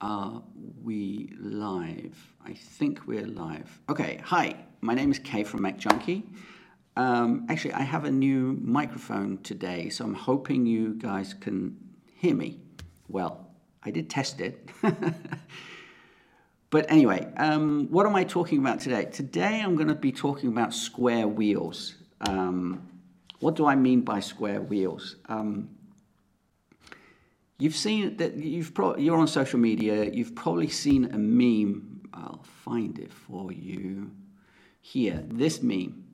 Are we live? I think we're live. Okay, hi, my name is Kay from Mac Junkie. Um, actually, I have a new microphone today, so I'm hoping you guys can hear me well. I did test it. but anyway, um, what am I talking about today? Today I'm going to be talking about square wheels. Um, what do I mean by square wheels? Um, You've seen that you've pro- you're on social media. You've probably seen a meme. I'll find it for you here. This meme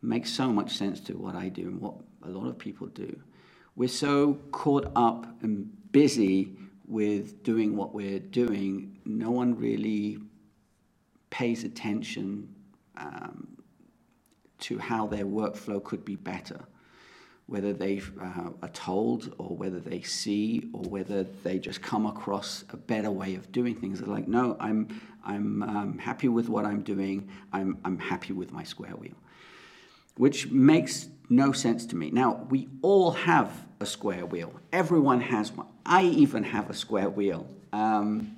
makes so much sense to what I do and what a lot of people do. We're so caught up and busy with doing what we're doing, no one really pays attention um, to how their workflow could be better whether they uh, are told or whether they see or whether they just come across a better way of doing things. They're like, no, I'm, I'm um, happy with what I'm doing. I'm, I'm happy with my square wheel, which makes no sense to me. Now, we all have a square wheel. Everyone has one. I even have a square wheel. Um,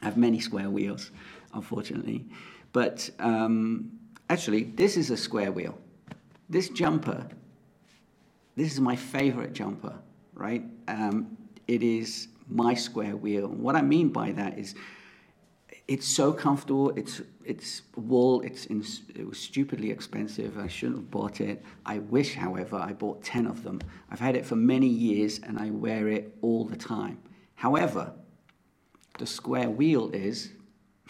I have many square wheels, unfortunately. But um, actually, this is a square wheel. This jumper this is my favorite jumper, right? Um, it is my square wheel. what I mean by that is it's so comfortable. It's it's wool. It's in, it was stupidly expensive. I shouldn't have bought it. I wish, however, I bought ten of them. I've had it for many years and I wear it all the time. However, the square wheel is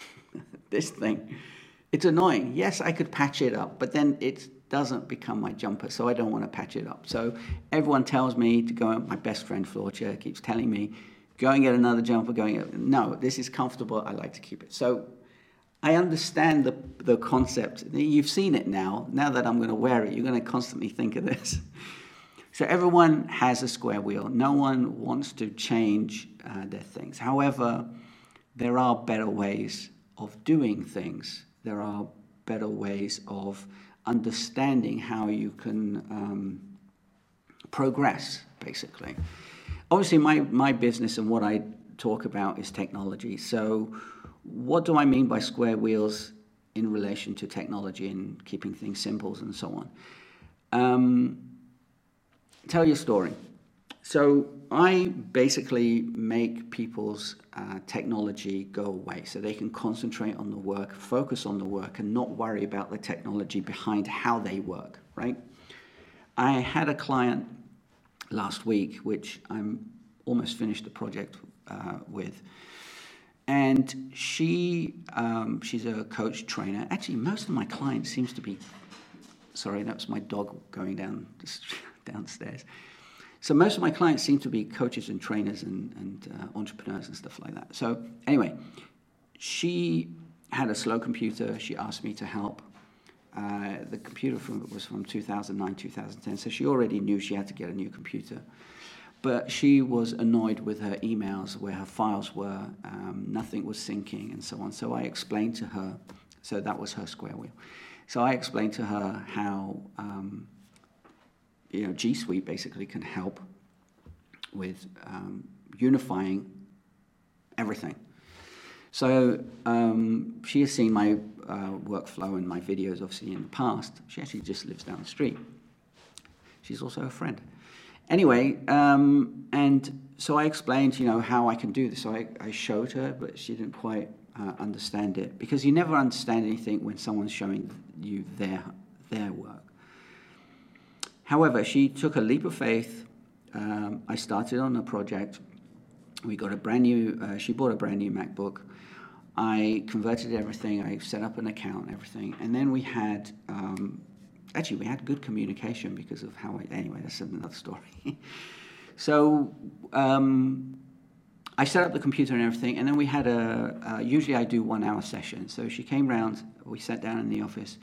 this thing. It's annoying. Yes, I could patch it up, but then it's doesn't become my jumper, so I don't want to patch it up. So everyone tells me to go. My best friend Floorchair keeps telling me, go and get another jumper. Going, no, this is comfortable. I like to keep it. So I understand the the concept. You've seen it now. Now that I'm going to wear it, you're going to constantly think of this. So everyone has a square wheel. No one wants to change uh, their things. However, there are better ways of doing things. There are better ways of understanding how you can um, progress, basically. Obviously, my, my business and what I talk about is technology. So, what do I mean by square wheels in relation to technology and keeping things simple and so on? Um, tell your story. So, I basically make people's uh, technology go away so they can concentrate on the work, focus on the work, and not worry about the technology behind how they work, right? I had a client last week, which I'm almost finished the project uh, with. And she, um, she's a coach trainer. Actually, most of my clients seems to be. Sorry, that's my dog going down downstairs. So most of my clients seem to be coaches and trainers and, and uh, entrepreneurs and stuff like that. So anyway, she had a slow computer. She asked me to help. Uh, the computer from, was from 2009, 2010, so she already knew she had to get a new computer. But she was annoyed with her emails where her files were, um, nothing was syncing, and so on. So I explained to her, so that was her square wheel. So I explained to her how um, you know, G Suite basically can help with um, unifying everything. So um, she has seen my uh, workflow and my videos, obviously, in the past. She actually just lives down the street. She's also a friend. Anyway, um, and so I explained, you know, how I can do this. So I, I showed her, but she didn't quite uh, understand it because you never understand anything when someone's showing you their their work. However, she took a leap of faith. Um, I started on a project. We got a brand new, uh, she bought a brand new MacBook. I converted everything, I set up an account everything. And then we had, um, actually, we had good communication because of how, I, anyway, that's another story. so, um, I set up the computer and everything, and then we had a, uh, usually I do one hour session. So she came round, we sat down in the office,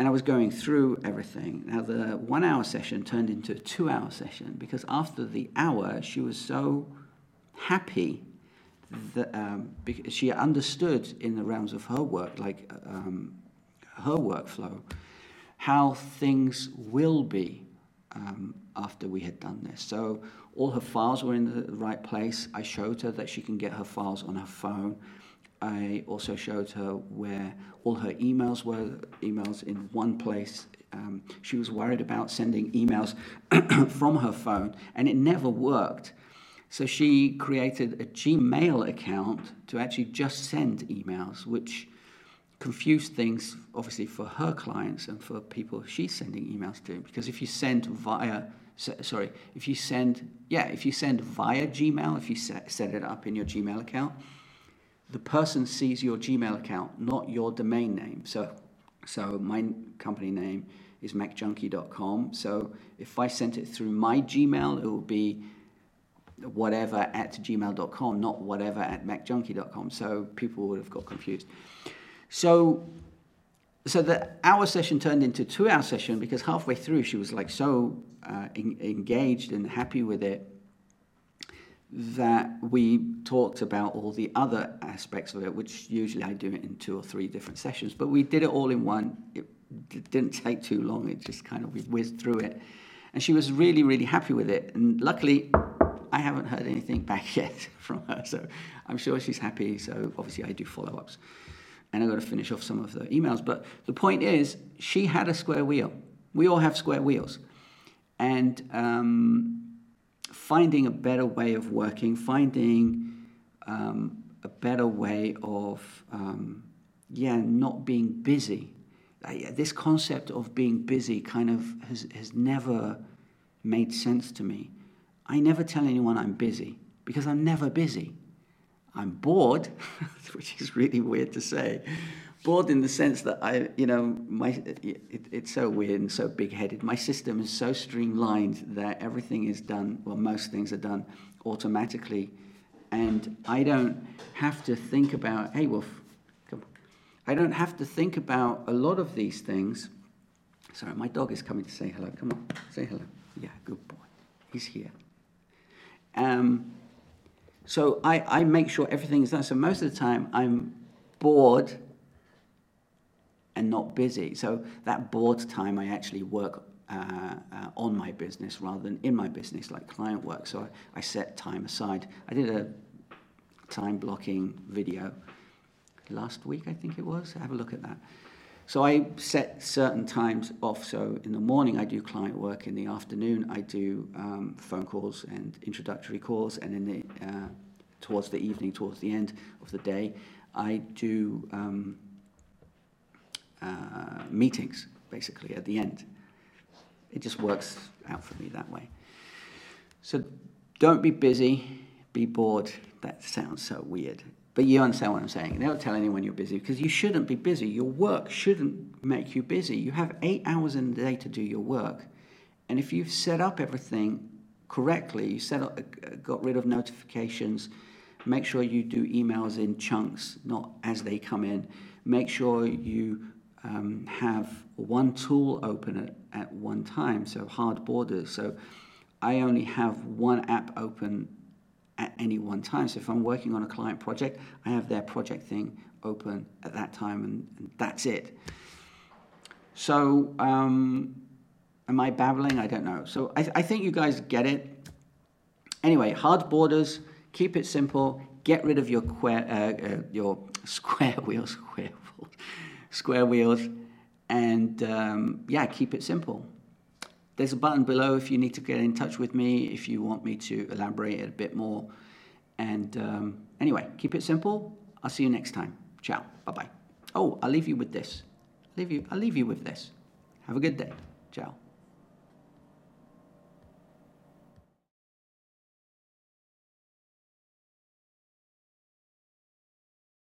and I was going through everything. Now, the one hour session turned into a two hour session because after the hour, she was so happy that um, she understood in the realms of her work, like um, her workflow, how things will be um, after we had done this. So, all her files were in the right place. I showed her that she can get her files on her phone. I also showed her where all her emails were, emails in one place. Um, she was worried about sending emails from her phone, and it never worked. So she created a Gmail account to actually just send emails, which confused things, obviously, for her clients and for people she's sending emails to. Because if you send via, sorry, if you send, yeah, if you send via Gmail, if you set, set it up in your Gmail account, the person sees your Gmail account, not your domain name. So, so my company name is macjunkie.com. So if I sent it through my Gmail, it would be whatever at gmail.com, not whatever at macjunkie.com. So people would have got confused. So, so the hour session turned into two hour session because halfway through she was like so uh, engaged and happy with it that we talked about all the other aspects of it, which usually I do it in two or three different sessions, but we did it all in one. It, didn't take too long. It just kind of we whizzed through it, and she was really really happy with it. And luckily, I haven't heard anything back yet from her, so I'm sure she's happy. So obviously I do follow ups, and I've got to finish off some of the emails. But the point is, she had a square wheel. We all have square wheels, and um, finding a better way of working, finding um, a better way of, um, yeah, not being busy. This concept of being busy kind of has, has never made sense to me. I never tell anyone I'm busy because I'm never busy. I'm bored, which is really weird to say, bored in the sense that I, you know, my it, it's so weird and so big-headed. My system is so streamlined that everything is done. Well, most things are done automatically, and I don't have to think about. Hey, Wolf, come. I don't have to think about a lot of these things. Sorry, my dog is coming to say hello. Come on, say hello. Yeah, good boy. He's here. Um, so I, I make sure everything is done. So most of the time I'm bored and not busy. So that bored time, I actually work uh, uh, on my business rather than in my business, like client work. So I, I set time aside. I did a time blocking video last week, I think it was. Have a look at that. So I set certain times off. So in the morning, I do client work. In the afternoon, I do um, phone calls and introductory calls. And in the uh, towards the evening, towards the end of the day, I do um, meetings, basically, at the end. It just works out for me that way. So don't be busy, be bored. That sounds so weird. But you understand what I'm saying. Don't tell anyone you're busy because you shouldn't be busy. Your work shouldn't make you busy. You have eight hours in the day to do your work. And if you've set up everything correctly, you set up, uh, got rid of notifications, make sure you do emails in chunks, not as they come in. Make sure you um, have one tool open at, at one time, so hard borders. So I only have one app open at any one time. So if I'm working on a client project, I have their project thing open at that time, and, and that's it. So, um, am I babbling? I don't know. So I, I think you guys get it. Anyway, hard borders, keep it simple, get rid of your, que- uh, uh, your square wheels, square wheels square wheels, and um, yeah, keep it simple. There's a button below if you need to get in touch with me, if you want me to elaborate it a bit more. And um, anyway, keep it simple. I'll see you next time. Ciao. Bye bye. Oh, I'll leave you with this. Leave you, I'll leave you with this. Have a good day. Ciao.